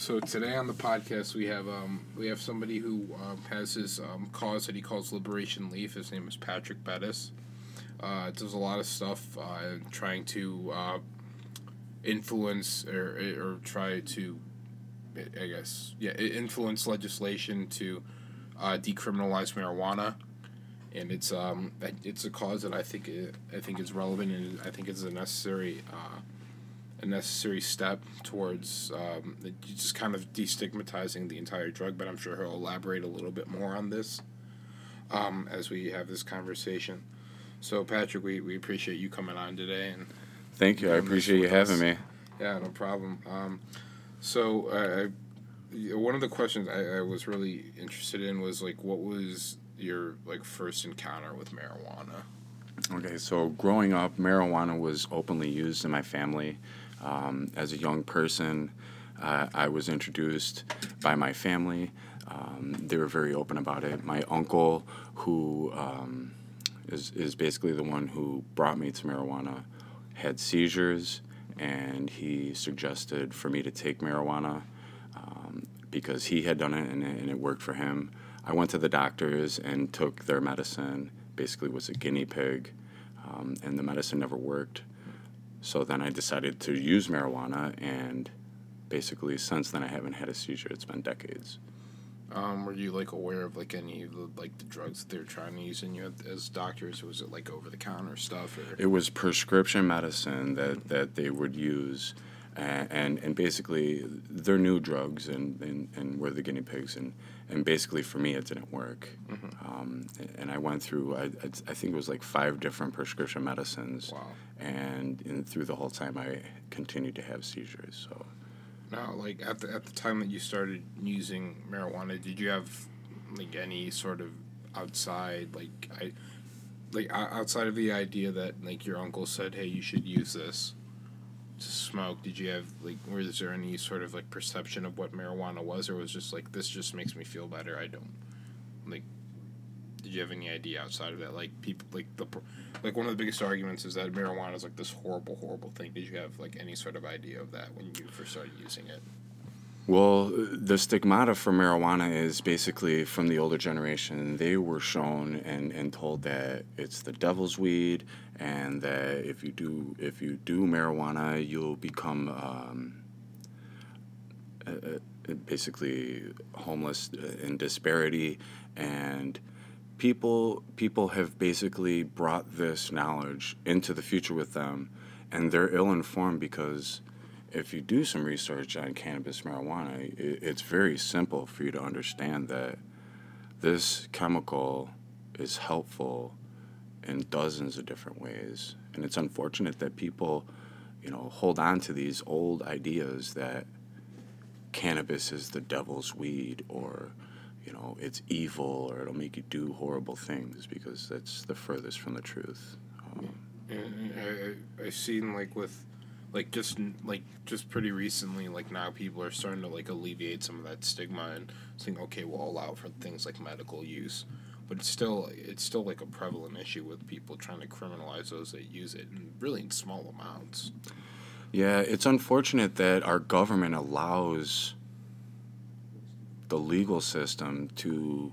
So today on the podcast we have um, we have somebody who um, has his um, cause that he calls Liberation Leaf. His name is Patrick Bettis. Uh, does a lot of stuff uh, trying to uh, influence or or try to, I guess yeah, influence legislation to uh, decriminalize marijuana, and it's um it's a cause that I think I think is relevant and I think it's a necessary. A necessary step towards um, just kind of destigmatizing the entire drug, but I'm sure he'll elaborate a little bit more on this um, as we have this conversation. So, Patrick, we, we appreciate you coming on today. and Thank you. I appreciate you having us. me. Yeah, no problem. Um, so, uh, I, one of the questions I, I was really interested in was like, what was your like first encounter with marijuana? Okay, so growing up, marijuana was openly used in my family. Um, as a young person, uh, I was introduced by my family. Um, they were very open about it. My uncle, who um, is is basically the one who brought me to marijuana, had seizures, and he suggested for me to take marijuana um, because he had done it and, and it worked for him. I went to the doctors and took their medicine. Basically, was a guinea pig, um, and the medicine never worked. So then I decided to use marijuana, and basically since then I haven't had a seizure. It's been decades. Um, were you like aware of like any of the, like the drugs that they were trying to use in you as doctors? Was it like over the counter stuff? Or? It was prescription medicine that, that they would use, and, and, and basically they're new drugs, and, and, and we're the guinea pigs, and and basically for me it didn't work mm-hmm. um, and i went through I, I, think it was like five different prescription medicines wow. and, and through the whole time i continued to have seizures so now like at the, at the time that you started using marijuana did you have like any sort of outside like i like outside of the idea that like your uncle said hey you should use this to smoke, did you have like was there any sort of like perception of what marijuana was, or was just like this just makes me feel better? I don't like. Did you have any idea outside of that? Like people like the like one of the biggest arguments is that marijuana is like this horrible, horrible thing. Did you have like any sort of idea of that when you first started using it? Well, the stigmata for marijuana is basically from the older generation. They were shown and, and told that it's the devil's weed, and that if you do if you do marijuana, you'll become um, uh, basically homeless in disparity, and people people have basically brought this knowledge into the future with them, and they're ill informed because if you do some research on cannabis marijuana, it's very simple for you to understand that this chemical is helpful in dozens of different ways. And it's unfortunate that people, you know, hold on to these old ideas that cannabis is the devil's weed or, you know, it's evil or it'll make you do horrible things because that's the furthest from the truth. Um, and I, I, I've seen like with like just like just pretty recently like now people are starting to like alleviate some of that stigma and saying okay we'll allow for things like medical use. But it's still it's still like a prevalent issue with people trying to criminalize those that use it and really in small amounts. Yeah it's unfortunate that our government allows the legal system to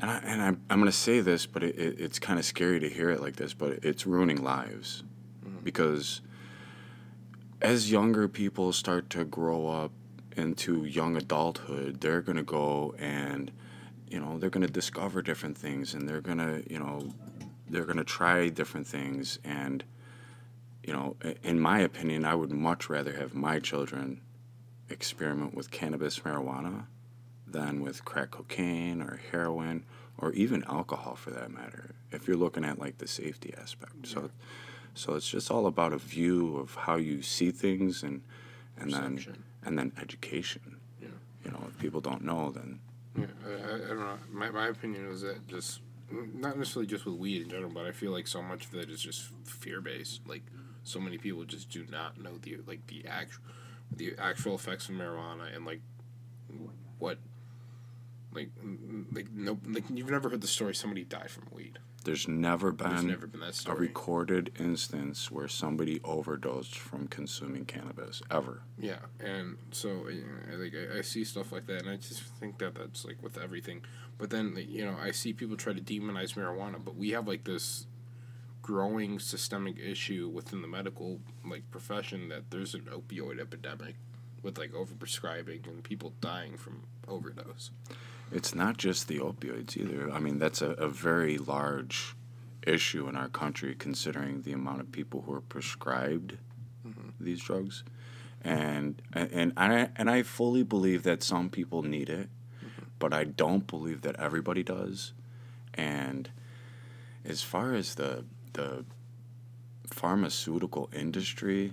and, I, and I'm, I'm going to say this but it, it, it's kind of scary to hear it like this but it's ruining lives. Mm-hmm. because as younger people start to grow up into young adulthood, they're going to go and, you know, they're going to discover different things and they're going to, you know, they're going to try different things. And, you know, in my opinion, I would much rather have my children experiment with cannabis marijuana than with crack cocaine or heroin or even alcohol for that matter, if you're looking at like the safety aspect. So, so it's just all about a view of how you see things and and Perception. then and then education. Yeah. You know, if people don't know, then. Yeah, I, I don't know. My, my opinion is that just not necessarily just with weed in general, but I feel like so much of it is just fear based. Like so many people just do not know the like the actual the actual effects of marijuana and like what Like, like no, like you've never heard the story somebody died from weed. There's never been, There's never been that a recorded instance where somebody overdosed from consuming cannabis ever. Yeah, and so uh, I- like I, I see stuff like that, and I just think that that's like with everything. But then you know I see people try to demonize marijuana, but we have like this growing systemic issue within the medical like profession that there's an opioid epidemic with like overprescribing and people dying from overdose. It's not just the opioids either. I mean, that's a, a very large issue in our country considering the amount of people who are prescribed mm-hmm. these drugs. And and I and I fully believe that some people need it, mm-hmm. but I don't believe that everybody does. And as far as the the pharmaceutical industry,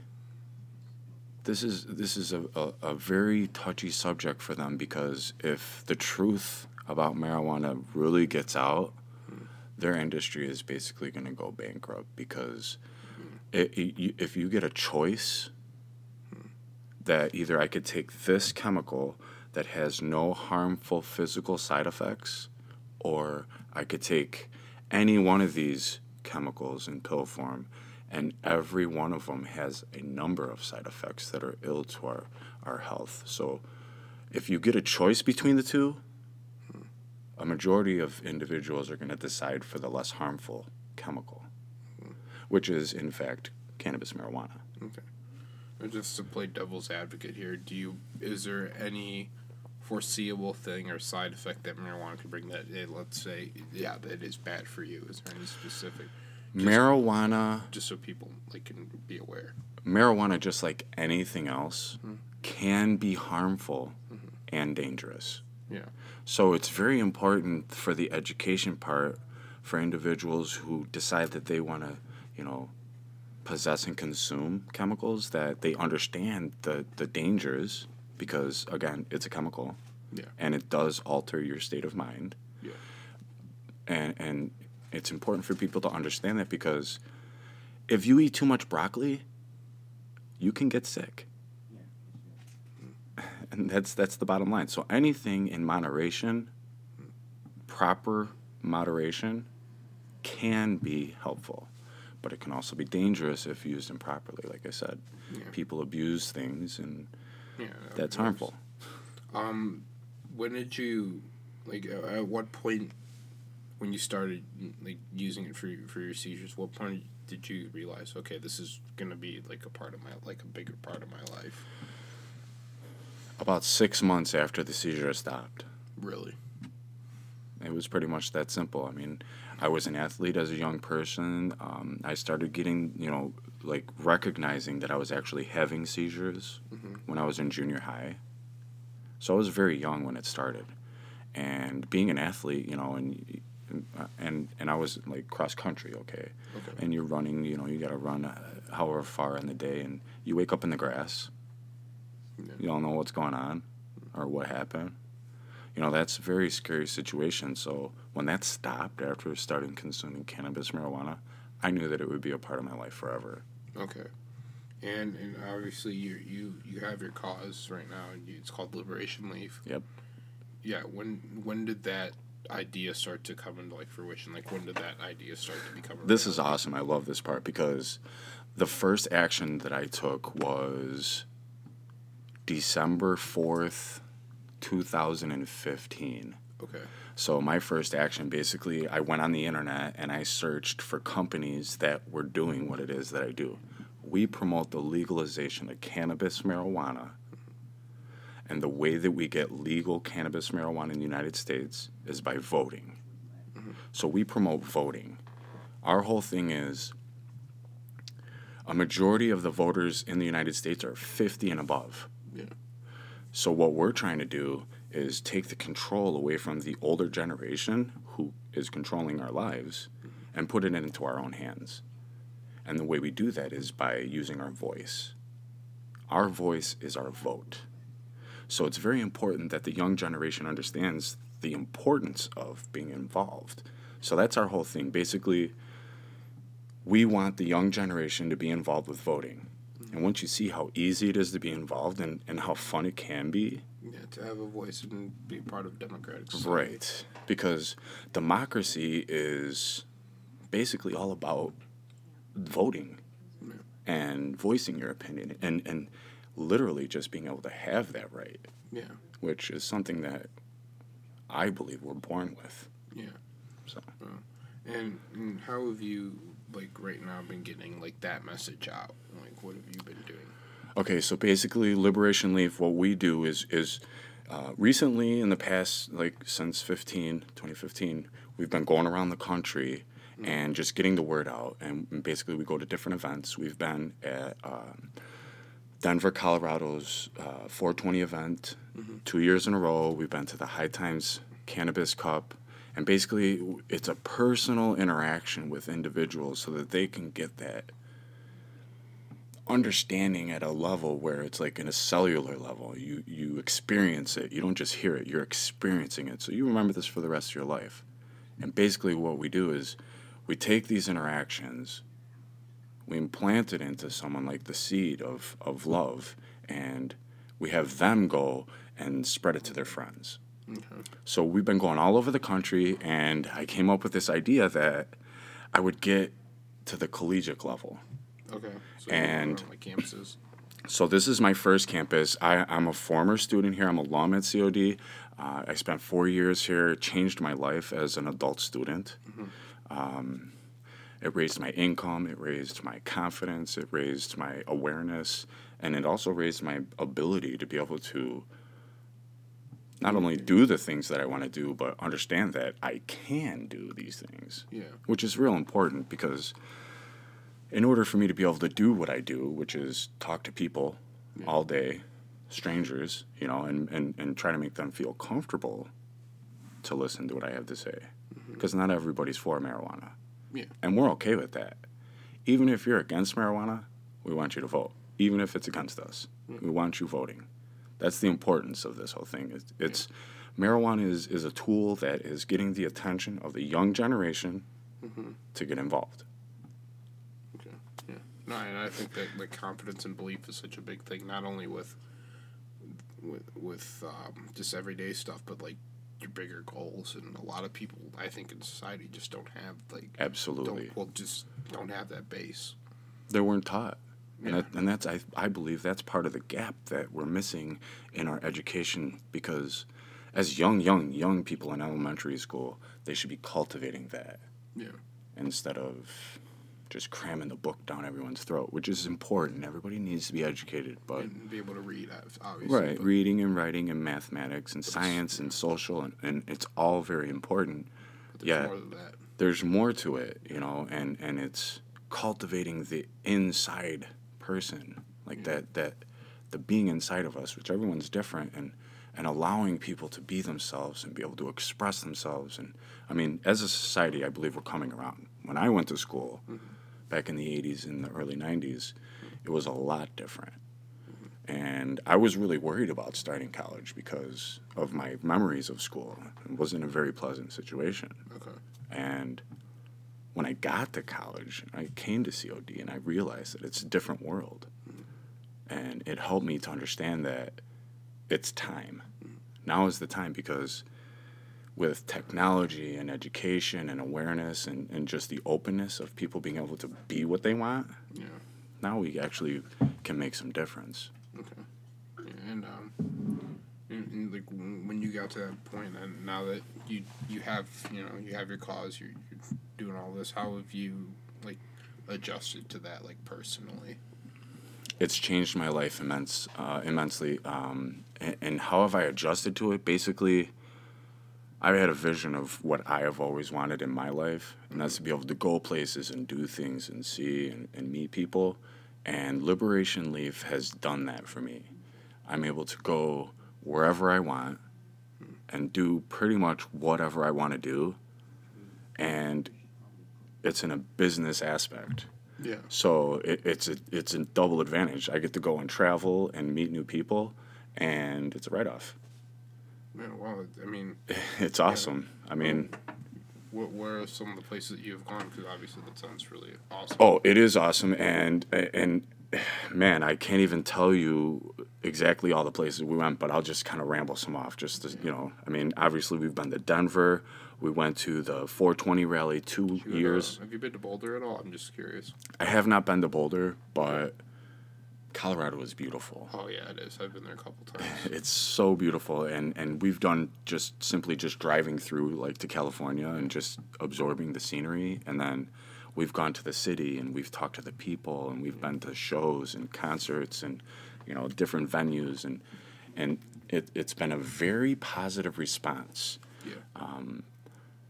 this is this is a, a, a very touchy subject for them because if the truth about marijuana really gets out, their industry is basically going to go bankrupt because it, it, you- if you get a choice that either I could take this chemical that has no harmful physical side effects or I could take any one of these chemicals in pill form and every one of them has a number of side effects that are ill to our, our health. So if you get a choice between the two, a majority of individuals are going to decide for the less harmful chemical, which is in fact cannabis marijuana. Okay. Just to play devil's advocate here, do you is there any foreseeable thing or side effect that marijuana could bring that it, let's say yeah that is bad for you? Is there any specific marijuana just so people like can be aware? marijuana, just like anything else, mm-hmm. can be harmful mm-hmm. and dangerous. Yeah. So it's very important for the education part for individuals who decide that they want to, you know, possess and consume chemicals that they understand the, the dangers because again, it's a chemical. Yeah. And it does alter your state of mind. Yeah. And and it's important for people to understand that because if you eat too much broccoli, you can get sick. And that's that's the bottom line. So anything in moderation, proper moderation can be helpful, but it can also be dangerous if used improperly like I said. Yeah. People abuse things and Yeah. that's harmful. Um, when did you like? At what point, when you started like using it for your- for your seizures, what point did you realize? Okay, this is gonna be like a part of my like a bigger part of my life. About 6 months after the seizure stopped. Really. It was pretty much that simple. I mean, I was an athlete as a young person. Um, I started getting, you know, like recognizing that I was actually having seizures when I was in junior high. So I was very young when it started. And being an athlete, you know, and and and I was like cross country, okay. Okay. And you're running, you know, you got to run uh, however far in the day, and you wake up in the grass. Yeah. You don't know what's going on or what happened you know that's a very scary situation so when that stopped after starting consuming cannabis marijuana i knew that it would be a part of my life forever Okay. And and obviously you you you have your cause right now, and you, it's called Liberation Leaf. Yep. Yeah. When when did that idea start to come into like fruition? Like when did that idea start to become? this is awesome i love this part because the first action that i took was december 4th 2015 Okay. So my first action basically I went on the internet and I searched for companies that were doing what it is that I do. We promote the legalization of cannabis marijuana. And the way that we get legal cannabis marijuana in the United States is by voting. Mm-hmm. So we promote voting. Our whole thing is a majority of the voters in the United States are 50 and above. Yeah. So what we're trying to do is take the control away from the older generation who is controlling our lives mm-hmm. and put it into our own hands. And the way we do that is by using our voice. Our voice is our vote. So it's very important that the young generation understands the importance of being involved. So that's our whole thing. Basically, we want the young generation to be involved with voting. And once you see how easy it is to be involved and, and how fun it can be, Yeah. to have a voice and be part of democratic society. Right. Because democracy is basically all about voting Yeah. and voicing your opinion and, and literally just being able to have that right, Yeah, which is something that I believe we're born with. yeah. So And, and how have you like right now been getting like that message out? Like, what have you been doing? Okay, so basically, Liberation Leaf, what we do is is uh, recently in the past, like since 15, 2015, we've been going around the country and just getting the word out. And, and basically, we go to different events. We've been at um, Denver, Colorado's uh, 420 event. Two years in a row. We've been to the High Times Cannabis Cup. And basically, it's a personal interaction with individuals so that they can get that understanding at a level where it's like in a cellular level. You you experience it. You don't just hear it. You're experiencing it. So you remember this for the rest of your life. And basically what we do is we take these interactions we implant it into someone like the seed of of love and we have them go and spread it to their friends Okay. so we've been going all over the country and i came up with this idea that i would get to the collegiate level Okay. So And- campuses. So this is my first campus. I, I'm a former student here. I'm a alum at COD. Uh, I spent four years here. Changed my life as an adult student. Um, it raised my income. It raised my confidence. It raised my awareness, and it also raised my ability to be able to not only do the things that I want to do, but understand that I can do these things Yeah. which is real important because in order for me to be able to do what I do, which is talk to people Yeah. all day, strangers, you know, and, and, and try to make them feel comfortable to listen to what I have to say. Mm-hmm. Because not everybody's for marijuana. Yeah. And we're okay with that. Even if you're against marijuana, we want you to vote. Even if it's against us, we want you voting. That's the importance of this whole thing. It's, it's marijuana is, is a tool that is getting the attention of the young generation to get involved. Okay. Yeah. No, and I think that like confidence and belief is such a big thing, not only with with with um, just everyday stuff, but like your bigger goals. And a lot of people, I think, in society just don't have like Absolutely. don't well just don't have that base. They weren't taught. And, that, and that's I, I believe that's part of the gap that we're missing in our education because as young young young people in elementary school they should be cultivating that Yeah. instead of just cramming the book down everyone's throat which is important everybody needs to be educated but and be able to read, uh, obviously. right reading and writing and mathematics and science and social and, and it's all very important but there's yeah. more than that. there's more to it, you know, and and it's cultivating the inside person, like that that the being inside of us, which everyone's different, and and allowing people to be themselves and be able to express themselves. And I mean, as a society, I believe we're coming around. When I went to school mm-hmm. Back in the '80s and the early '90s, it was a lot different. And I was really worried about starting college because of my memories of school. It wasn't a very pleasant situation. Okay. And when I got to college, I came to COD and I realized that it's a different world. And it helped me to understand that it's time. Now is the time because with technology and education and awareness and, and just the openness of people being able to be what they want, Yeah. now we actually can make some difference. Okay. Yeah, and um, and, and like when you got to that point, and now that you you have you know you have your cause, you're, you're doing all this. How have you like adjusted to that, like personally? it's changed my life immense, uh, immensely. Um, and, and how have I adjusted to it? Basically, I had a vision of what I have always wanted in my life, and that's to be able to go places and do things and see and, and meet people. And Liberation Leaf has done that for me. I'm able to go wherever I want and do pretty much whatever I want to do. And it's in a business aspect. Yeah. So it, it's a it's a double advantage. I get to go and travel and meet new people, and it's a write off. Yeah. Well, I mean, It's awesome. I mean, what where are some of the places that you've gone? Because obviously that sounds really awesome. oh, it is awesome, and and man, I can't even tell you. exactly all the places we went, but I'll just kind of ramble some off. Just to, you know, I mean, obviously we've been to Denver. We went to the 420 rally two You, uh, years. have you been to Boulder at all? I'm just curious. I have not been to Boulder, but Colorado is beautiful. Oh yeah, it is. I've been there a couple times. It's so beautiful, and and we've done just simply just driving through like to California and just absorbing the scenery, and then we've gone to the city and we've talked to the people and we've been to shows and concerts and you know different venues and and it, it's been a very positive response Yeah. Um,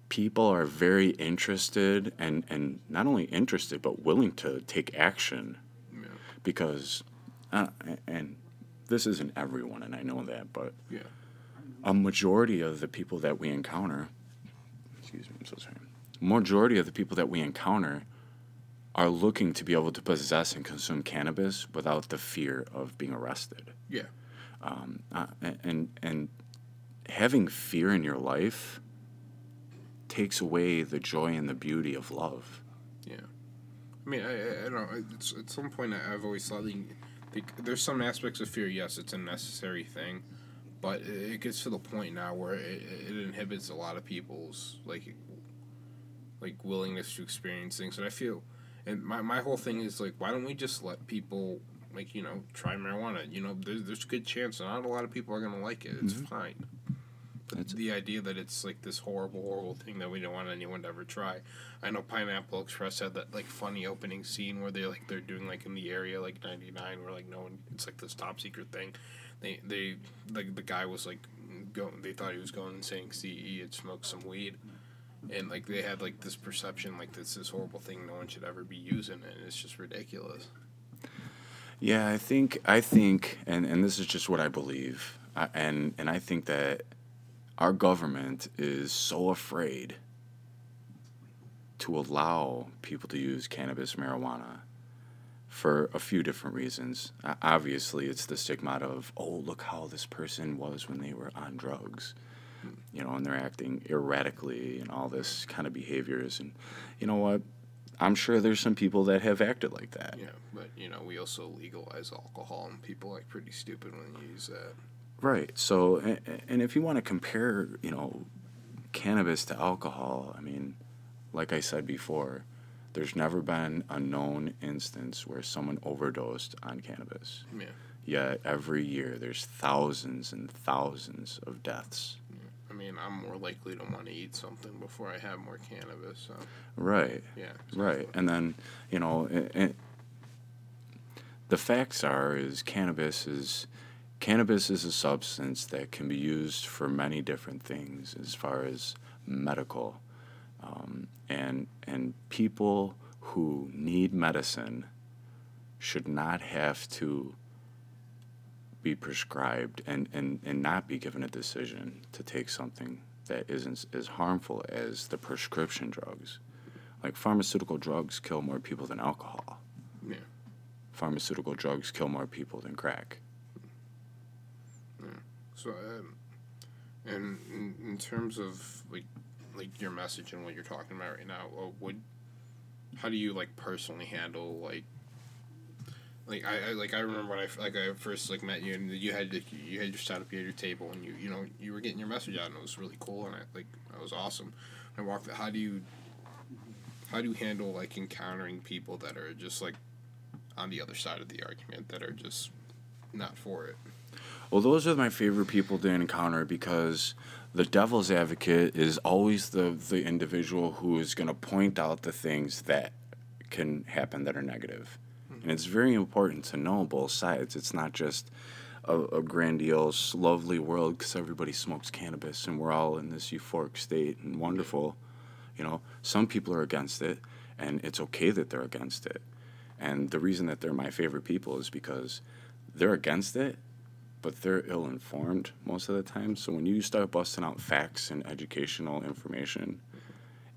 people are very interested and and not only interested but willing to take action Yeah. because uh, and this isn't everyone and i know that but Yeah. a majority of the people that we encounter excuse me i'm so sorry majority of the people that we encounter are looking to be able to possess and consume cannabis without the fear of being arrested Yeah. uh, and and having fear in your life takes away the joy and the beauty of love Yeah. I mean, I, I, don't know. It's, at some point, I've always thought there's some aspects of fear. Yes, it's a necessary thing, but it, gets to the point now where it, it inhibits a lot of people's like like willingness to experience things. And I feel, and my, my whole thing is like, why don't we just let people like you know try marijuana? You know, there's there's a good chance not a lot of people are gonna like it. It's mm-hmm. fine. But It's- the idea that it's like this horrible, horrible thing that we don't want anyone to ever try. I know Pineapple Express had that like funny opening scene where they like they're doing like in the area like ninety nine where like no one it's like this top secret thing. They they like the guy was like going they thought he was going and saying CE had smoked some weed. And like they had like this perception like this this horrible thing no one should ever be using it and it's just ridiculous. Yeah, I think I think, and and this is just what I believe, I, and and I think that our government is so afraid to allow people to use cannabis marijuana for a few different reasons. Obviously, it's the stigma of oh look how this person was when they were on drugs, you know, and they're acting erratically and all this kind of behaviors, and you know what. I'm sure there's some people that have acted like that. Yeah, but you know we also legalize alcohol and people act pretty stupid when you use that. Right. So, a- a- and if you want to compare, you know, cannabis to alcohol, I mean, like I said before, there's never been a known instance where someone overdosed on cannabis. Yeah. Yet every year there's thousands and thousands of deaths. I mean, I'm more likely to want to eat something before I have more cannabis. So Right. yeah. Right. And then, you know, it, it, the facts are is cannabis is cannabis is a substance that can be used for many different things as far as medical um, and and people who need medicine should not have to be prescribed and, and, and not be given a decision to take something that isn't as harmful as the prescription drugs. Like pharmaceutical drugs kill more people than alcohol. Yeah. Pharmaceutical drugs kill more people than crack. So, um, and in, in terms of like like your message and what you're talking about right now, uh, would how do you like personally handle like like I, I like I remember when I like I first like met you and you had you had your setup you had your table and you you know you were getting your message out and it was really cool and I like that was awesome. And I walked. How do you how do you handle like encountering people that are just like on the other side of the argument that are just not for it? Well, those are my favorite people to encounter because the devil's advocate is always the, the individual who is going to point out the things that can happen that are negative. And it's very important to know both sides. It's not just a, a grandiose, lovely world because everybody smokes cannabis and we're all in this euphoric state and wonderful. You know, some people are against it, and it's okay that they're against it. And the reason that they're my favorite people is because they're against it, but they're ill informed most of the time. So when you start busting out facts and educational information,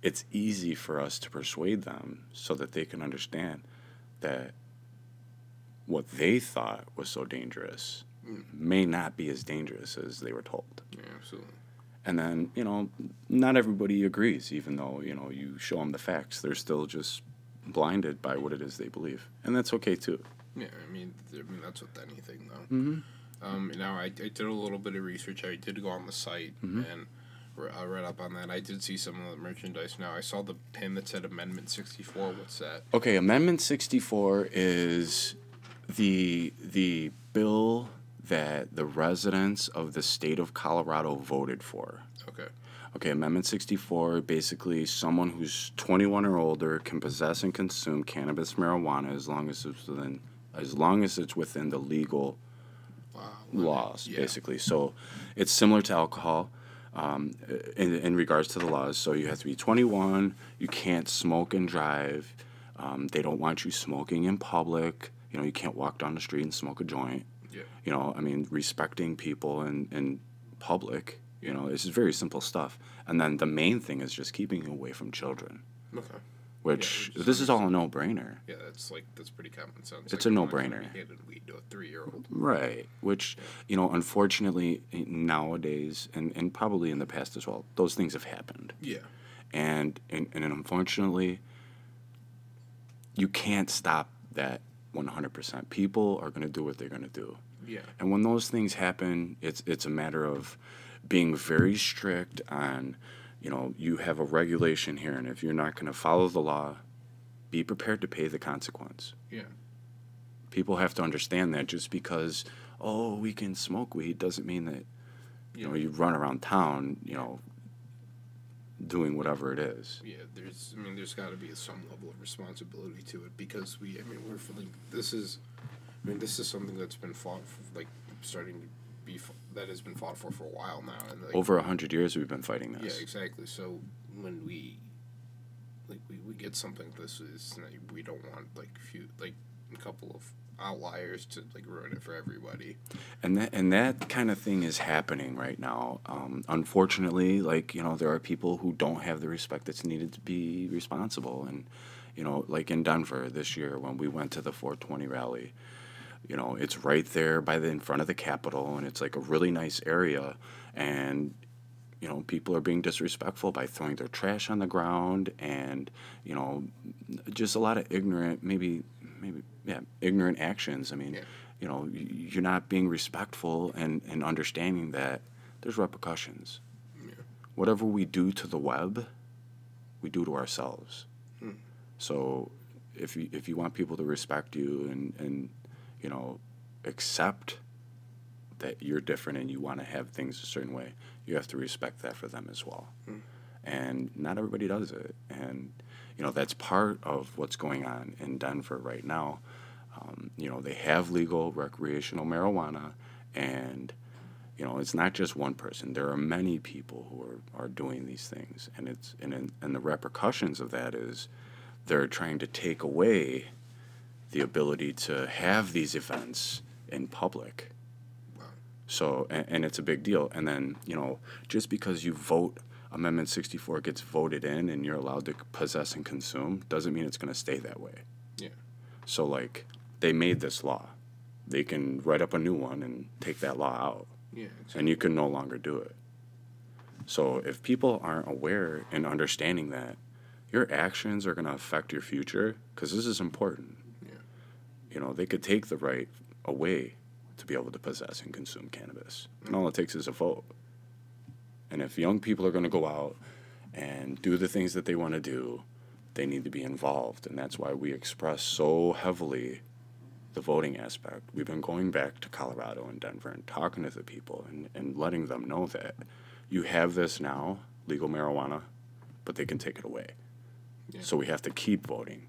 it's easy for us to persuade them so that they can understand that what they thought was so dangerous may not be as dangerous as they were told. Yeah, absolutely. And then, you know, not everybody agrees, even though, you know, you show them the facts. They're still just blinded by what it is they believe. And that's okay too. Yeah, I mean, I mean that's with anything though. Mm-hmm. Um, now I, I did a little bit of research. I did go on the site Mhm. and re- I read up on that. I did see some of the merchandise. Now I saw the pin that said Amendment sixty four. What's that? Okay, Amendment 64 is the the bill that the residents of the state of Colorado voted for. Okay. Okay, Amendment 64 basically someone who's 21 or older can possess and consume cannabis marijuana as long as it's within as long as it's within the legal. Laws, Yeah. basically. So it's similar to alcohol um, in, in regards to the laws. So you have to be 21, you can't smoke and drive, um, they don't want you smoking in public. You know, you can't walk down the street and smoke a joint. Yeah. You know, I mean, respecting people in, in public, you know, it's very simple stuff. And then the main thing is just keeping you away from children, Okay. Which which this is all a no brainer. Yeah, that's like that's pretty common sense. It's like, a I'm not gonna no-brainer. be weed to a three year old. Right. Which, you know, unfortunately eh, nowadays, and, and probably in the past as well, those things have happened. Yeah. And, and, and unfortunately, you can't stop that 100%. People are going to do what they're going to do. Yeah. And when those things happen, it's, it's a matter of being very strict on, you know, you have a regulation here, and if you're not going to follow the law, be prepared to pay the consequence Yeah. people have to understand that just because oh we can smoke weed doesn't mean that you know you run around town you know doing whatever it is Yeah, there's. I mean, there's got to be some level of responsibility to it because we. I mean, we're feeling. This is. I mean, this is something that's been fought, for, like starting to be that has been fought for for a while now, and like, over a hundred years we've been fighting this. Yeah, exactly. So when we, like, we, we get something this is like, we don't want like few like a couple of outliers to like ruin it for everybody. and that and that kind of thing is happening right now um, unfortunately like you know there are people who don't have the respect that's needed to be responsible and you know like in denver this year when we went to the 420 rally you know it's right there by the in front of the capitol and it's like a really nice area and you know people are being disrespectful by throwing their trash on the ground and you know just a lot of ignorant maybe maybe yeah ignorant actions i mean Yeah. you know you're not being respectful and and understanding that there's repercussions Yeah. whatever we do to the web we do to ourselves Hmm. so if you if you want people to respect you and and you know accept that you're different and you want to have things a certain way you have to respect that for them as well. Hmm. and not everybody does it. And you know that's part of what's going on in denver right now. Um, you know they have legal recreational marijuana and you know it's not just one person. There are many people who are, are doing these things. And it's and, and the repercussions of that is they're trying to take away the ability to have these events in public Wow. so and, and it's a big deal and then you know just because you vote amendment 64 gets voted in and you're allowed to possess and consume doesn't mean it's going to stay that way Yeah. so like they made this law they can write up a new one and take that law out Yeah. and you can no longer do it. So if people aren't aware and understanding that, your actions are going to affect your future because this is important. You know, they could take the right away to be able to possess and consume cannabis. And all it takes is a vote. And if young people are going to go out and do the things that they want to do, they need to be involved. And that's why we express so heavily the voting aspect. We've been going back to Colorado and Denver and talking to the people and, and letting them know that you have this now, legal marijuana, but they can take it away. Yeah. So we have to keep voting.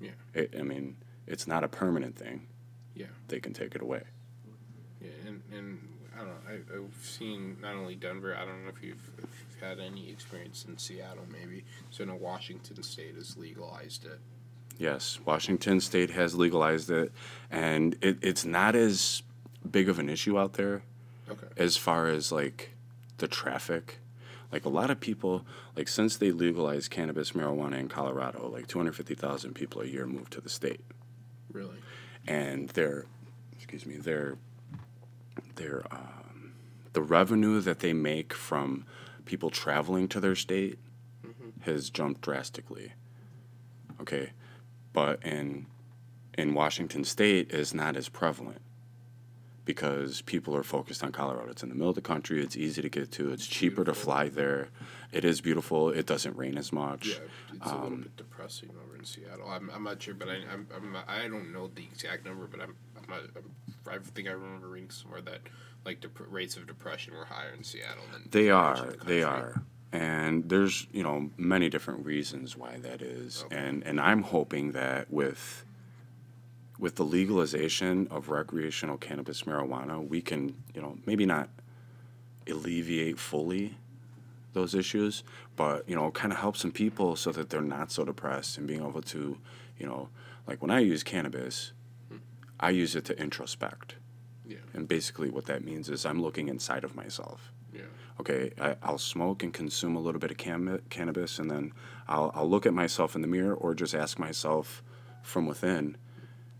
Yeah. It, I mean, it's not a permanent thing. Yeah. They can take it away. Yeah, and, and I don't know. I, I've seen not only Denver. I don't know if you've, if you've had any experience in Seattle, maybe. So, know Washington State has legalized it. Yes, Washington State has legalized it, and it, it's not as big of an issue out there Okay. as far as like the traffic. Like a lot of people, like since they legalized cannabis marijuana in Colorado, like 250,000 people a year move to the state. Really? and their excuse me their their um, the revenue that they make from people traveling to their state has jumped drastically. Okay? But in in Washington state is not as prevalent because people are focused on Colorado. It's in the middle of the country. It's easy to get to. It's cheaper to fly there. It is beautiful. It doesn't rain as much. Yeah, it's a little Um, bit depressing over in Seattle. I'm, I'm not sure, but I I'm, I'm I don't know the exact number, but I'm, I'm, not, I'm I think I remember reading somewhere that like dep- rates of depression were higher in Seattle than They are. the They are. And there's, you know, many different reasons why that is. Okay. And and I'm hoping that with with the legalization of recreational cannabis marijuana, we can, you know, maybe not alleviate fully those issues, but you know, kind of help some people so that they're not so depressed and being able to, you know, like when I use cannabis, hmm. I use it to introspect. Yeah. And basically what that means is I'm looking inside of myself Yeah. okay, I, I'll smoke and consume a little bit of cam- cannabis, and then I'll, I'll look at myself in the mirror or just ask myself from within,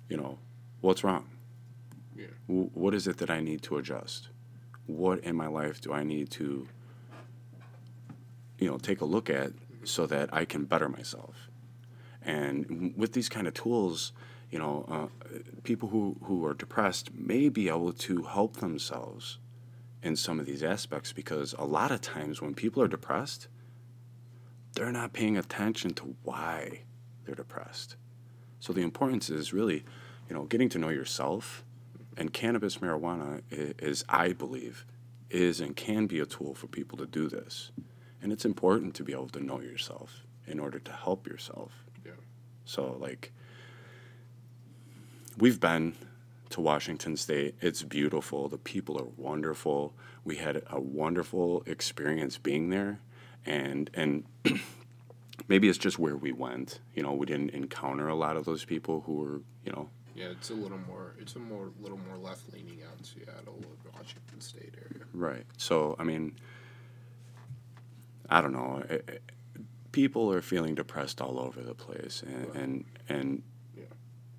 you know, what's wrong? Yeah. W- what is it that I need to adjust? What in my life do I need to, you know, take a look at so that I can better myself? And with these kind of tools, you know, uh, people who, who are depressed may be able to help themselves in some of these aspects because a lot of times when people are depressed, they're not paying attention to why they're depressed. So the importance is really, you know, getting to know yourself. And cannabis marijuana is, I believe, is and can be a tool for people to do this. And it's important to be able to know yourself in order to help yourself. Yeah. So like we've been to Washington State. It's beautiful. The people are wonderful. We had a wonderful experience being there and and maybe it's just where we went. You know, we didn't encounter a lot of those people who were, you know, Yeah, it's a little more. It's a more, little more left leaning out in Seattle, Washington State area. Right. So, I mean, I don't know. I- I- people are feeling depressed all over the place, and Right. and, and Yeah.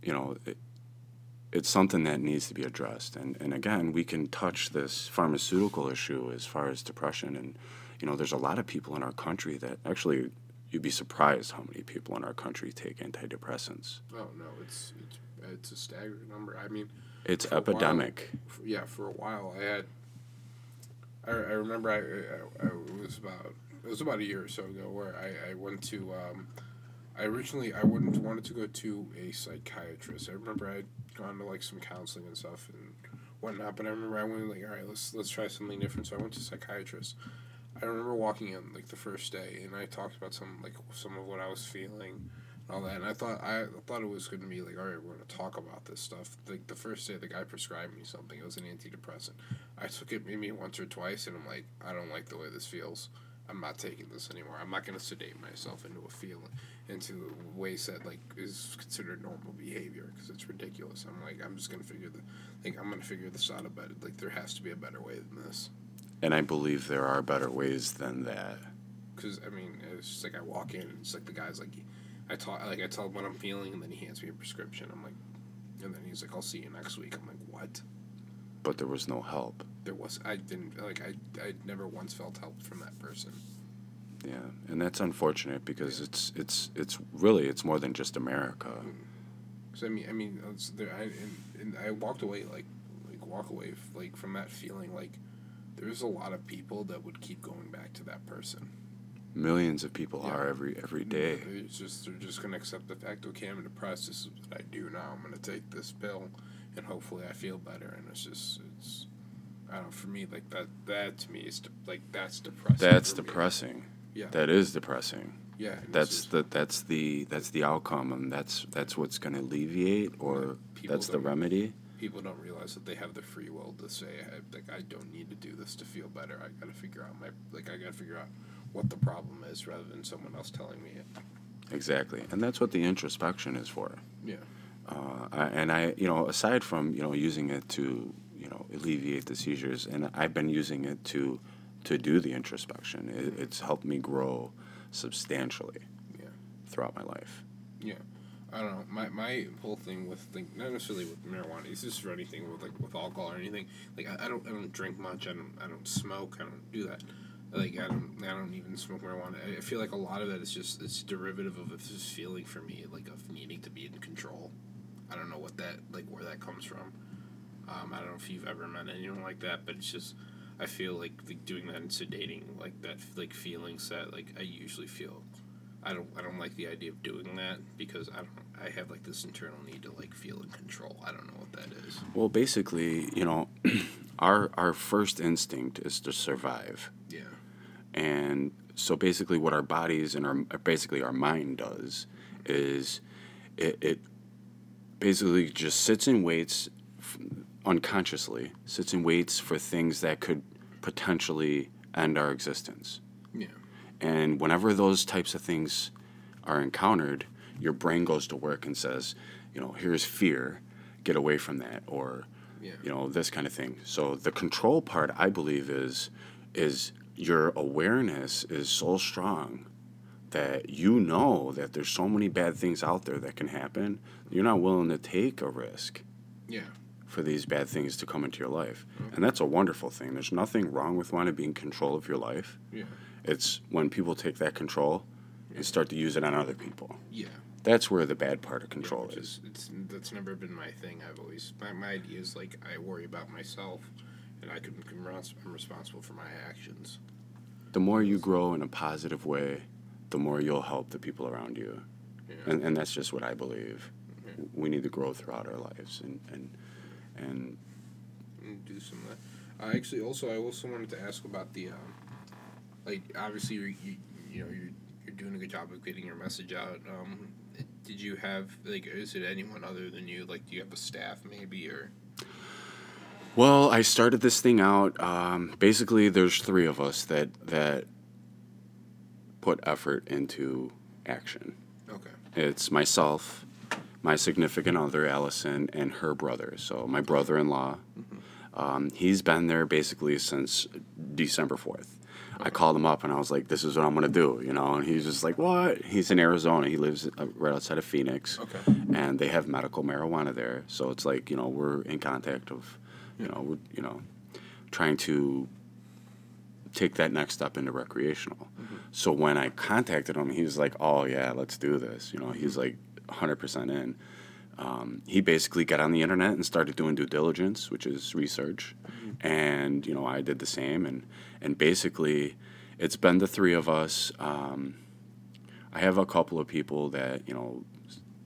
you know, it, it's something that needs to be addressed. And and again, we can touch this pharmaceutical issue as far as depression, and you know, there's a lot of people in our country that actually. You'd be surprised how many people in our country take antidepressants. Oh no, it's it's it's a staggering number. I mean, It's For a while- epidemic. yeah, for a while I had. I, I remember I, I, I was about it was about a year or so ago where I, I went to um, I originally I wouldn't wanted to go to a psychiatrist. I remember I'd gone to like some counseling and stuff and whatnot, but I remember I went like all right let's let's try something different. So I went to a psychiatrist. I remember walking in like the first day and I talked about some like some of what I was feeling and all that. And I thought I thought it was going to be like, all right, we're going to talk about this stuff. Like the first day, the guy prescribed me something. It was an antidepressant. I took it maybe once or twice, and I'm like, I don't like the way this feels. I'm not taking this anymore. I'm not going to sedate myself into a feeling, into a ways that like is considered normal behavior because it's ridiculous. I'm like, I'm just going to figure the, like I'm going to figure this out about it. Like there has to be a better way than this. And I believe there are better ways than that. Because I mean, it's just like I walk in, it's like the guy's like, I talk like I tell him what I'm feeling, and then he hands me a prescription. I'm like, and then he's like, I'll see you next week. I'm like, what? But there was no help. There was I didn't like I I never once felt help from that person. Yeah, and that's unfortunate because it's it's it's really it's more than just America. Mm. Because I mean I mean it's there I and, and I walked away like like walk away like from that feeling like there's a lot of people that would keep going back to that person. Millions of people Yeah. are every every day. It's just they're just gonna accept the fact. Okay, I'm depressed. This is what I do now. I'm gonna take this pill, and hopefully I feel better. And it's just it's I don't know. For me, like that that to me is de- like that's depressing. That's for me. depressing. Yeah. That is depressing. Yeah. That's the that's the that's the outcome, and that's that's what's going to alleviate, or that's the remedy. People don't realize that they have the free will to say I, like I don't need to do this to feel better. I gotta figure out my like I gotta figure out what the problem is rather than someone else telling me it. Exactly, and that's what the introspection is for. Yeah. Uh, I- and I, you know, aside from you know using it to you know alleviate the seizures, and I've been using it to to do the introspection. It, it's helped me grow substantially Yeah. throughout my life. I don't know. My my whole thing with like not necessarily with marijuana. It's just for anything with like with alcohol or anything. Like I, I don't I don't drink much. I don't I don't smoke. I don't do that. Like I don't I don't even smoke marijuana. I, feel like a lot of that is just it's derivative of this feeling for me like of needing to be in control. I don't know what that like where that comes from. Um, I don't know if you've ever met anyone like that, but it's just I feel like, like doing that and sedating like that like feelings that like I usually feel. I don't I don't like the idea of doing that because I don't I have like this internal need to like feel in control. I don't know what that is. Well, basically, you know, our our first instinct is to survive. Yeah. And so basically what our bodies and our basically our mind does is it, it basically just sits and waits f- unconsciously sits and waits for things that could potentially end our existence. And whenever those types of things are encountered your brain goes to work and says you know here's fear get away from that or Yeah. you know this kind of thing so the control part i believe is is your awareness is so strong that you know that there's so many bad things out there that can happen you're not willing to take a risk Yeah. for these bad things to come into your life mm-hmm. and that's a wonderful thing there's nothing wrong with wanting to be in control of your life Yeah. It's when people take that control and start to use it on other people Yeah. that's where the bad part of control which is It's that's never been my thing. I've always my, my idea is like I worry about myself, and I can, I'm responsible for my actions. the more you grow in a positive way the more you'll help the people around you Yeah. and, and that's just what I believe. Yeah. We need to grow throughout our lives, and and and and do some of that. I actually also I also wanted to ask about the um, like obviously you're, you you know you're you're doing a good job of getting your message out. Um, did you have like is it anyone other than you? Like do you have a staff maybe or well, I started this thing out. Um, basically, there's three of us that that put effort into action. okay It's myself, my significant other Allison, and her brother. So my brother-in-law. Um, he's been there basically since December fourth. I called him up and I was like, "This is what I'm gonna do," you know. And he's just like, "What?" He's in Arizona. He lives uh, right outside of Phoenix. okay and they have medical marijuana there. So it's like you know we're in contact of, you know, we're you know, trying to take that next step into recreational. So when I contacted him, he was like, "Oh yeah, let's do this." You know, he's like 100% in. Um, he basically got on the internet and started doing due diligence, which is research, and you know I did the same, and and basically, it's been the three of us. Um, I have a couple of people that you know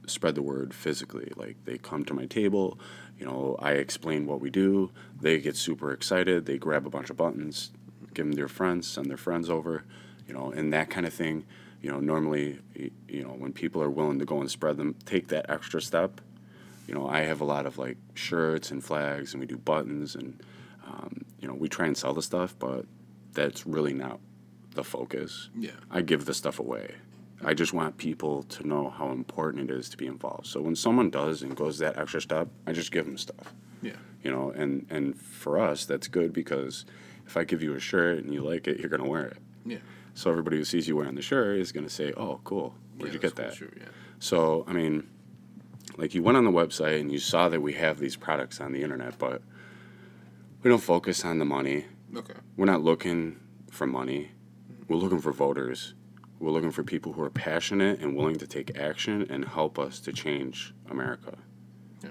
spread the word physically. Like they come to my table, you know, I explain what we do. They get super excited. They grab a bunch of buttons, give them to their friends, send their friends over, you know, and that kind of thing. You know, normally, you know, when people are willing to go and spread them, take that extra step. You know, I have a lot of like shirts and flags, and we do buttons, and um, you know, we try and sell the stuff, but that's really not the focus. yeah I give the stuff away. I just want people to know how important it is to be involved. So when someone does and goes that extra step, I just give them stuff. yeah You know, and and for us, that's good because if I give you a shirt and you like it, you're gonna wear it. yeah. So everybody who sees you wearing the shirt is gonna say, "Oh, cool. Where'd yeah, you get that's that?" cool, Sure, yeah. So I mean, like you went on the website and you saw that we have these products on the internet, but we don't focus on the money. Okay. We're not looking for money. We're looking for voters. We're looking for people who are passionate and willing to take action and help us to change America. Yeah.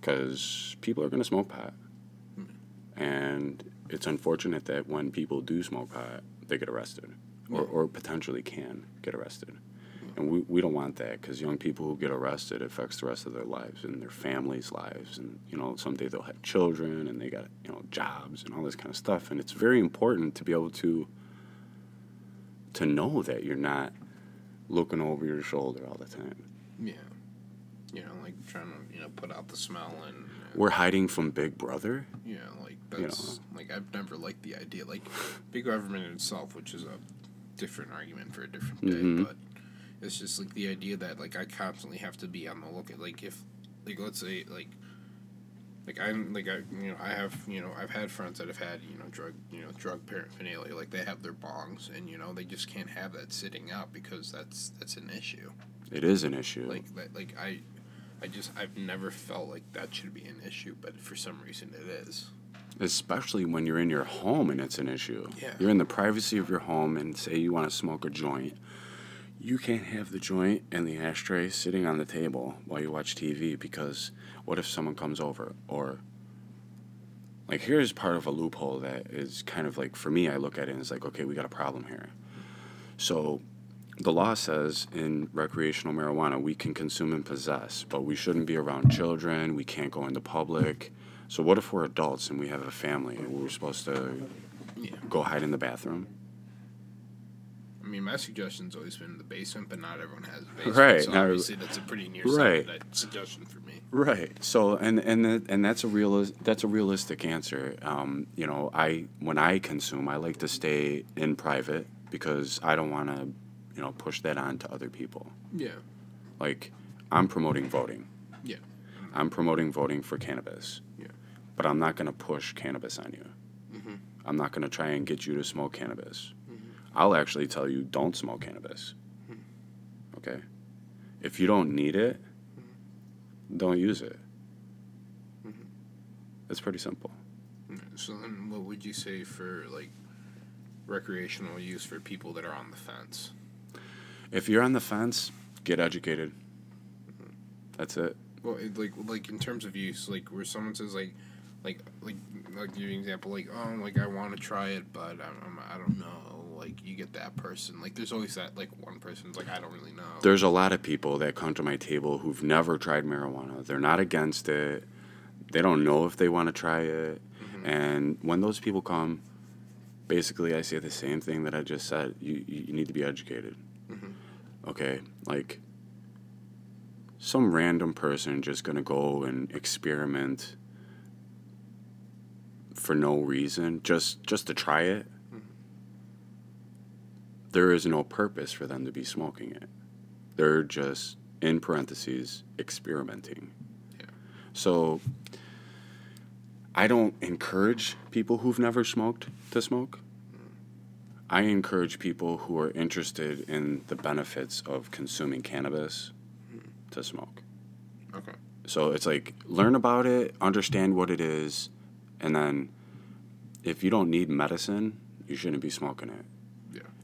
Because people are going to smoke pot. Hmm. And it's unfortunate that when people do smoke pot, they get arrested or, or potentially can get arrested. And we, we don't want that because young people who get arrested affects the rest of their lives and their families' lives. And, you know, someday they'll have children and they got, you know, jobs and all this kind of stuff. And it's very important to be able to to know that you're not looking over your shoulder all the time. Yeah. You know, like trying to you know put out the smell and. We're hiding from Big Brother. Yeah, like You that's like I've never liked the idea. Like big government itself, which is a different argument for a different day, Mhm. but it's just like the idea that like I constantly have to be on the lookout. Like if like let's say like like I'm like I you know I have you know I've had friends that have had you know drug you know drug paraphernalia like they have their bongs and you know they just can't have that sitting out because that's that's an issue. It is an issue. Like that like I. I just I've never felt like that should be an issue, but for some reason it is. especially when you're in your home and it's an issue. Yeah. You're in the privacy of your home and say you want to smoke a joint. You can't have the joint and the ashtray sitting on the table while you watch TV because what if someone comes over or like here's part of a loophole that is kind of like for me I look at it and it's like okay we got a problem here. So the law says in recreational marijuana we can consume and possess, but we shouldn't be around children. We can't go into public. So what if we're adults and we have a family and we're supposed to go hide in the bathroom? I mean, my suggestion's always been the basement, but not everyone has a basement. Right, So obviously, that's a pretty Right. suggestion for me. Right. So and and that, and that's a real that's a realistic answer. Um, you know, I when I consume, I like to stay in private because I don't want to, you know, push that on to other people. Yeah. Like, I'm promoting voting. Yeah. I'm promoting voting for cannabis. Yeah. But I'm not going to push cannabis on you. Mm-hmm. I'm not going to try and get you to smoke cannabis. I'll actually tell you don't smoke cannabis. Mm-hmm. Okay? If you don't need it, don't use it. Mhm. It's pretty simple. So then, what would you say for like recreational use for people that are on the fence? If you're on the fence, get educated. Mm-hmm. That's it. Well, it, like like in terms of use, like where someone says like, like like like give you an example, like oh like I want to try it, but I'm, I'm I don't know. Like you get that person. Like there's always that like one person's like I don't really know. There's a lot of people that come to my table who've never tried marijuana. They're not against it. They don't know if they want to try it. Mhm. And when those people come, basically I say the same thing that I just said. You you, you need to be educated. Mhm. Okay? Like some random person just going to go and experiment for no reason, just just to try it. There is no purpose for them to be smoking it. They're just in parentheses experimenting. Yeah. So I don't encourage people who've never smoked to smoke. I encourage people who are interested in the benefits of consuming cannabis mm-hmm. to smoke. Okay. So it's like learn about it, understand what it is, and then if you don't need medicine, you shouldn't be smoking it.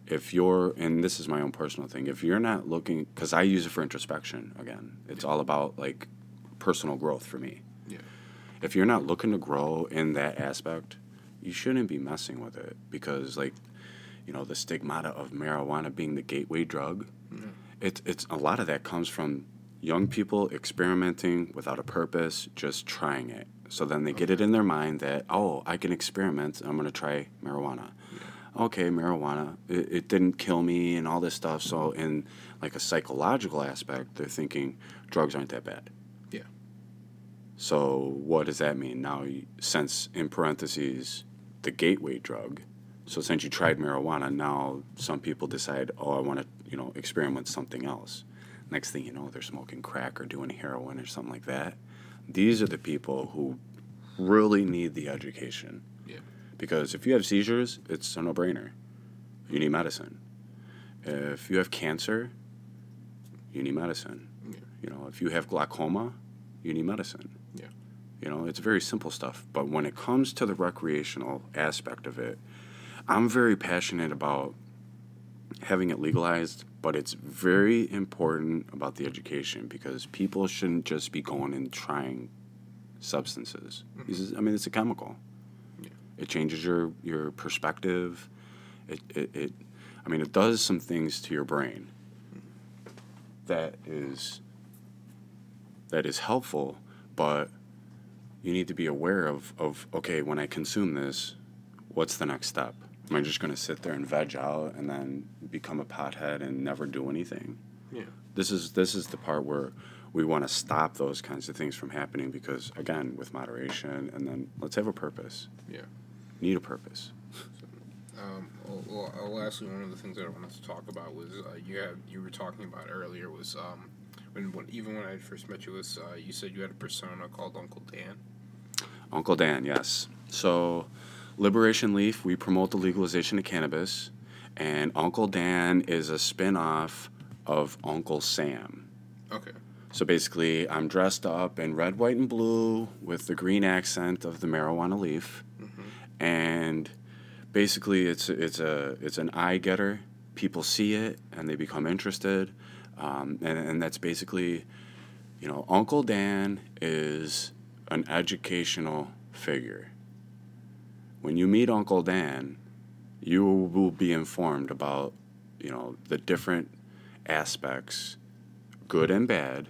Yeah. If you're, and this is my own personal thing, if you're not looking, because I use it for introspection again, it's all about like personal growth for me. Yeah. If you're not looking to grow in that aspect, you shouldn't be messing with it because, like, you know, the stigmata of marijuana being the gateway drug, it's it's a lot of that comes from young people experimenting without a purpose, just trying it. So then they get it in their mind that oh, I can experiment. I'm gonna try marijuana. Okay, marijuana. It, it didn't kill me and all this stuff. So in like a psychological aspect, they're thinking drugs aren't that bad. Yeah. So what does that mean now? Since in parentheses, the gateway drug. So since you tried marijuana, now some people decide, oh, I want to, you know, experiment something else. Next thing you know, they're smoking crack or doing heroin or something like that. These are the people who really need the education. Because if you have seizures, it's a no-brainer. You need medicine. If you have cancer, you need medicine. Yeah. You know, if you have glaucoma, you need medicine. Yeah. You know, it's very simple stuff. But when it comes to the recreational aspect of it, I'm very passionate about having it legalized, but it's very important about the education because people shouldn't just be going and trying substances. Mm-hmm. This is, I mean, it's a chemical. It changes your, your perspective. It, it, it, I mean, it does some things to your brain that is that is helpful, but you need to be aware of, of okay, when I consume this, what's the next step? Am I just going to sit there and veg out and then become a pothead and never do anything? Yeah. This is this is the part where we want to stop those kinds of things from happening because again, with moderation and then let's have a purpose. Yeah. Need a purpose. Um, well, well, uh, lastly, one of the things that I wanted to talk about was uh, you had you were talking about earlier was um, when, when even when I first met you was uh, you said you had a persona called Uncle Dan. Uncle Dan, yes. So, Liberation Leaf, we promote the legalization of cannabis, and Uncle Dan is a spin off of Uncle Sam. Okay. So basically, I'm dressed up in red, white, and blue with the green accent of the marijuana leaf. And basically, it's it's a it's an eye getter. People see it and they become interested, um, and and that's basically, you know, Uncle Dan is an educational figure. when you meet Uncle Dan, you will be informed about, you know, the different aspects, good and bad,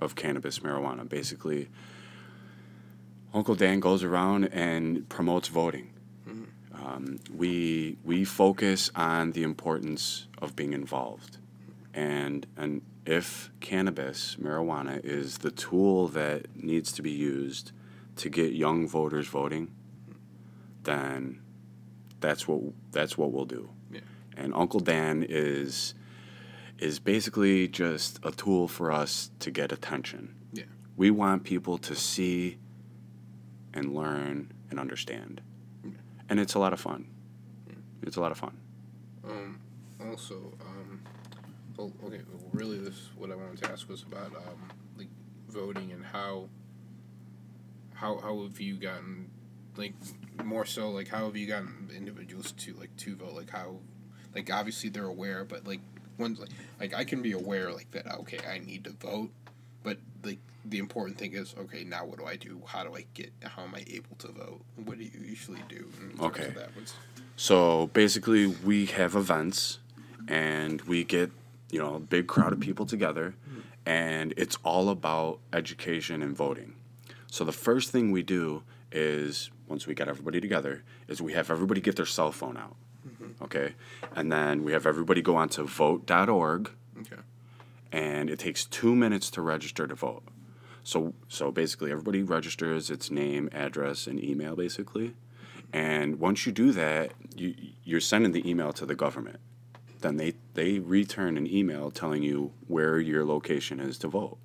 of cannabis marijuana. Basically, Uncle Dan goes around and promotes voting. Um, we we focus on the importance of being involved, and and if cannabis marijuana is the tool that needs to be used to get young voters voting, then that's what that's what we'll do. Yeah. And Uncle Dan is is basically just a tool for us to get attention. Yeah. We want people to see and learn and understand. And it's a lot of fun. It's a lot of fun. Um, also, um, well, okay, well, really, this what I wanted to ask was about um, like voting and how. How how have you gotten, like, more so like how have you gotten individuals to like to vote like how, like obviously they're aware but like one's like like I can be aware like that okay I need to vote, but like the important thing is okay now what do I do? How do I get how am I able to vote? What do you usually do Okay. So basically, we have events, and we get you know a big crowd of people together, and it's all about education and voting. So the first thing we do is once we get everybody together, is we have everybody get their cell phone out, mm-hmm. okay, and then we have everybody go onto vote.org, okay and it takes two minutes to register to vote. So so basically, everybody registers its name, address, and email basically, and once you do that, you you're sending the email to the government. Then they they return an email telling you where your location is to vote.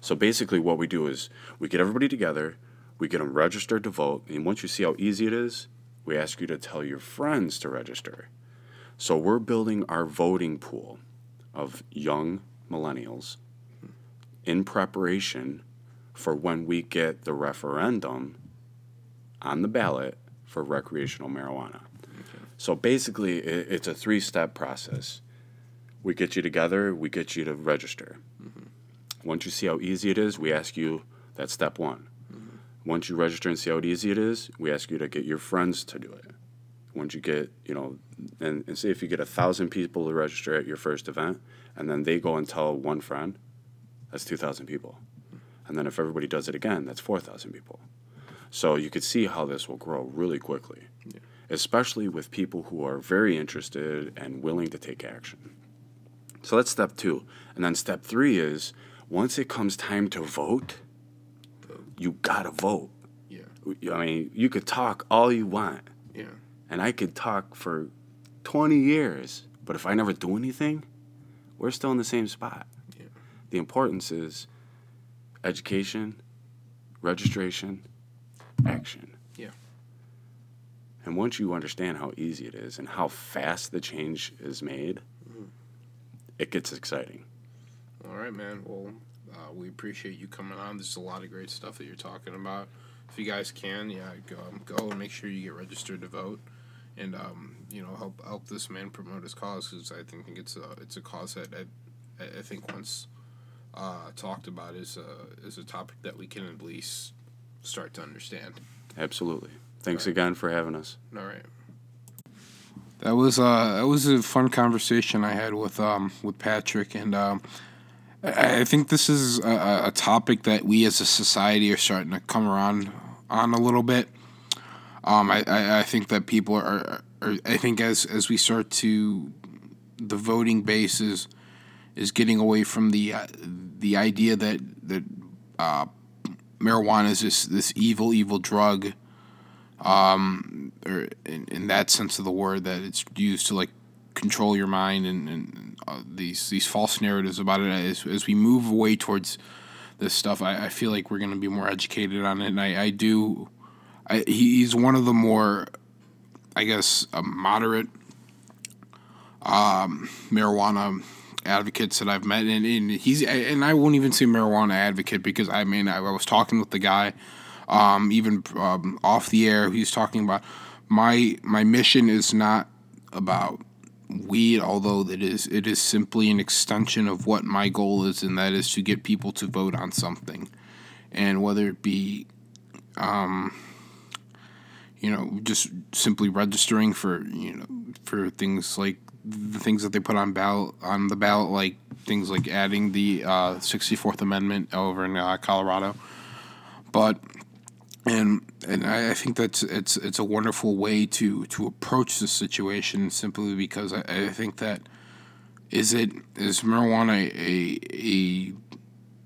So basically, what we do is we get everybody together, we get them registered to vote, and once you see how easy it is, we ask you to tell your friends to register. So we're building our voting pool of young millennials in preparation for when we get the referendum on the ballot for recreational marijuana. So basically, it's a three step process. We get you together, we get you to register. Mm-hmm. Once you see how easy it is, we ask you that's step one. Mm-hmm. Once you register and see how easy it is, we ask you to get your friends to do it. Once you get, you know, and, and say if you get a thousand people to register at your first event, and then they go and tell one friend, that's 2,000 people. And then if everybody does it again, that's 4,000 people. So you could see how this will grow really quickly, especially with people who are very interested and willing to take action. So that's step two. And then step three is once it comes time to vote, Vote. you gotta vote. yeah I mean, you could talk all you want, yeah and I could talk for 20 years, but if I never do anything, we're still in the same spot. Yeah. The importance is education, registration, action. Yeah. And once you understand how easy it is and how fast the change is made, it gets exciting. All right, man. Well, uh, we appreciate you coming on. There's a lot of great stuff that you're talking about. If you guys can, yeah, go um, go and make sure you get registered to vote, and um, you know help help this man promote his cause because I think it's a it's a cause that I, I think once uh, talked about is a is a topic that we can at least start to understand. Absolutely. Thanks Right. again for having us. All right. That was uh that was a fun conversation I had with um with Patrick and um I, I think this is a- a, a topic that we as a society are starting to come around on a little bit. Um, I, I, I think that people are, are I think as as we start to the voting base is is getting away from the uh, the idea that that uh, marijuana is this this evil evil drug um, or in, in that sense of the word that it's used to like control your mind and, and uh, these these false narratives about it. As, as we move away towards this stuff I, I feel like we're going to be more educated on it. And I, I do I, he's one of the more I guess uh, moderate um, marijuana advocates that I've met. And, and he's and I won't even say marijuana advocate because I mean I, I was talking with the guy um, even um, off the air. He's talking about my my mission is not about weed although it is it is simply an extension of what my goal is and that is to get people to vote on something. And whether it be um, you know, just simply registering for you know for things like the things that they put on ballot on the ballot, like things like adding the uh, 64th Amendment over in uh, Colorado. But and and I, I think that's it's it's a wonderful way to to approach the situation simply because I, I think that is it is marijuana a a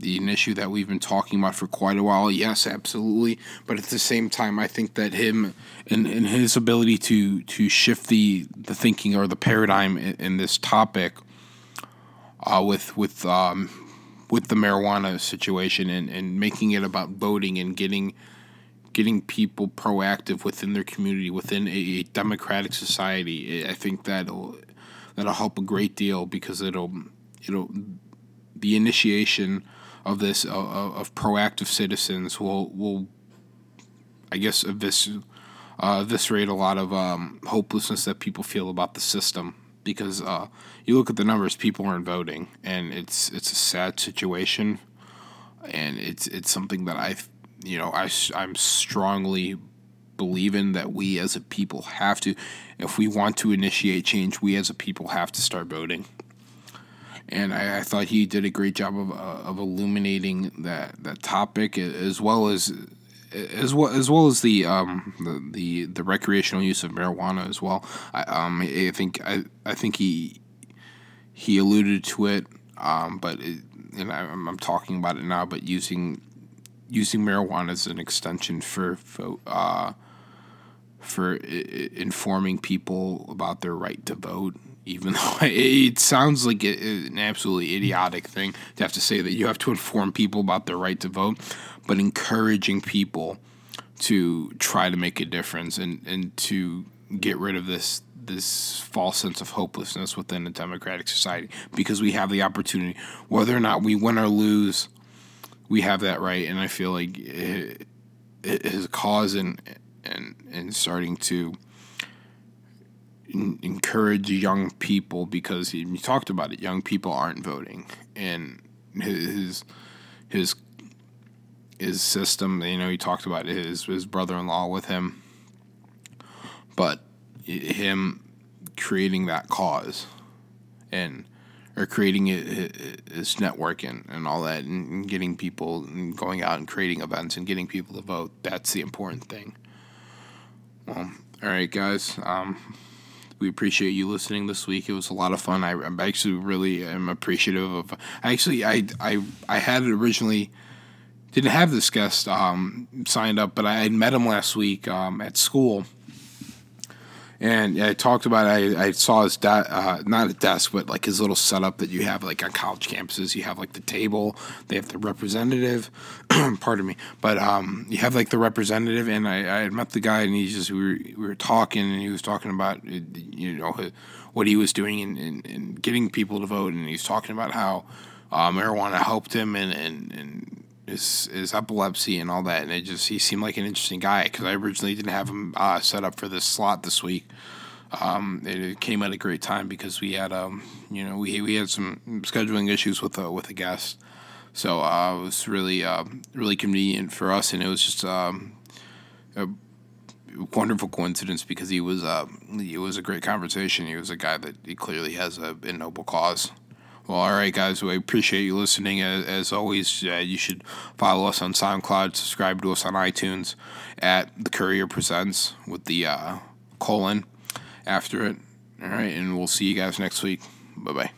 an issue that we've been talking about for quite a while. Yes, absolutely. But at the same time, I think that him and, and his ability to to shift the the thinking or the paradigm in, in this topic uh, with with um, with the marijuana situation and, and making it about voting and getting getting people proactive within their community within a, a democratic society. I think that'll that'll help a great deal because it'll it'll the initiation of this of, of proactive citizens will will I guess this uh, eviscerate a lot of um, hopelessness that people feel about the system. Because uh, you look at the numbers, people aren't voting, and it's it's a sad situation, and it's it's something that I you know I I'm strongly believing that we as a people have to, if we want to initiate change, we as a people have to start voting and I, I, thought he did a great job of, uh, of illuminating that that topic as well as as well as well as the um the the, the recreational use of marijuana as well. I um I think I I think he he alluded to it um but it, and I, I'm talking about it now but using using marijuana as an extension for for uh for informing people about their right to vote even though it sounds like an absolutely idiotic thing to have to say that you have to inform people about their right to vote, but encouraging people to try to make a difference and, and to get rid of this this false sense of hopelessness within a democratic society. Because we have the opportunity whether or not we win or lose we have that right. And i feel like it, it is a cause in and and starting to encourage young people because he, he, talked about it. Young people aren't voting, and his his his system. You know, he talked about his his brother in law with him, but him creating that cause and or creating his network and, and all that and getting people and going out and creating events and getting people to vote that's the important thing well all right guys um, we appreciate you listening this week. It was a lot of fun. I, actually really am appreciative of. Actually, I I I had originally didn't have this guest um, signed up, but I had met him last week um, at school and I talked about I, I saw his de- uh, not a desk but like his little setup that you have like on college campuses. You have like the table. They have the representative. Pardon me. But um, you have like the representative and I, I had met the guy and he just we were, we were talking and he was talking about you know what he was doing in, in, in getting people to vote. And he was talking about how uh, marijuana helped him and, and, and his his epilepsy and all that, and it just he seemed like an interesting guy because I originally didn't have him uh, set up for this slot this week. Um, it came at a great time because we had um you know we we had some scheduling issues with a with a guest, so uh, it was really uh, really convenient for us, and it was just um, a wonderful coincidence because he was uh, it was a great conversation. He was a guy that he clearly has a, a noble cause. Well, all right, guys. We appreciate you listening. As, always, uh, you should follow us on SoundCloud, subscribe to us on iTunes at The Courier Presents with the uh, colon after it. All right, and we'll see you guys next week. Bye bye.